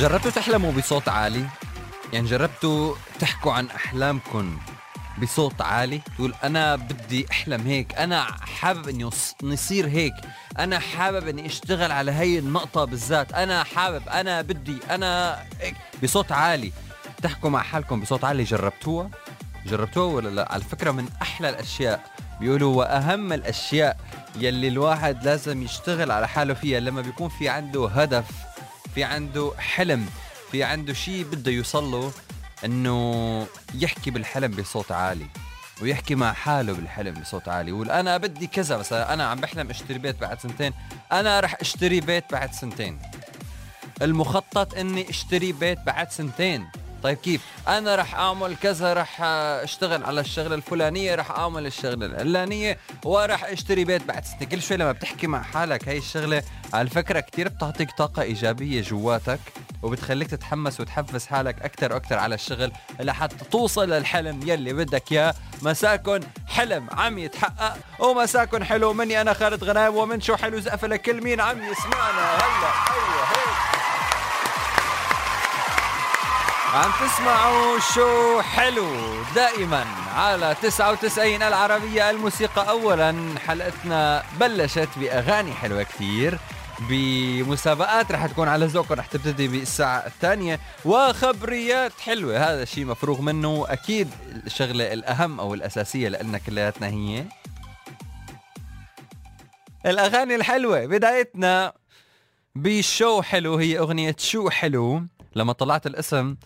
جربتوا تحلموا بصوت عالي؟ يعني جربتوا تحكوا عن أحلامكم بصوت عالي تقول أنا بدي أحلم هيك أنا حابب أني يصير هيك أنا حابب أني أشتغل على هي النقطة بالذات أنا حابب أنا بدي أنا هيك بصوت عالي تحكوا مع حالكم بصوت عالي جربتوها؟ جربتوها ولا لا؟ على فكرة من أحلى الأشياء بيقولوا وأهم الأشياء يلي الواحد لازم يشتغل على حاله فيها لما بيكون في عنده هدف في عنده حلم في عنده شيء بده يوصله إنه يحكي بالحلم بصوت عالي ويحكي مع حاله بالحلم بصوت عالي. يقول أنا بدي كذا مثلا أنا عم بحلم أشتري بيت بعد سنتين. أنا رح أشتري بيت بعد سنتين. المخطط إني أشتري بيت بعد سنتين. طيب كيف؟ أنا رح أعمل كذا رح أشتغل على الشغلة الفلانية رح أعمل الشغلة العلانية ورح أشتري بيت بعد سنة. كل شوي لما بتحكي مع حالك هاي الشغلة على فكرة كثير بتعطيك طاقة إيجابية جواتك وبتخليك تتحمس وتحفز حالك أكثر وأكثر على الشغل لحتى توصل للحلم يلي بدك إياه. مساكن حلم عم يتحقق ومساكن حلو مني أنا خالد غنايم. ومن شو حلو زقف لكل مين عم يسمعنا. هلا أيوه عم تسمعوا شو حلو دائما على 99 العربية الموسيقى. أولا حلقتنا بلشت بأغاني حلوة كثير بمسابقات رح تكون على ذوقكم رح تبتدي بالساعة الثانية. وخبريات حلوة هذا الشيء مفروغ منه. أكيد الشغلة الأهم أو الأساسية لنا كلياتنا هي الأغاني الحلوة. بدايتنا بشو حلو هي أغنية شو حلو. لما طلعت الاسم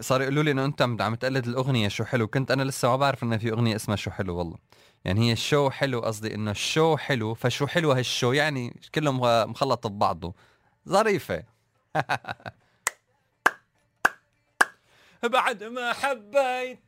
صار يقولوا لي إنه أنت عم تقلد الأغنية شو حلو. كنت أنا لسه ما بعرف إنه في أغنية اسمها شو حلو والله. يعني هي ال show حلو قصدي إنه ال show حلو. فشو حلو هال show يعني كله مخلط ببعضه. ظريفة. بعد ما حبيت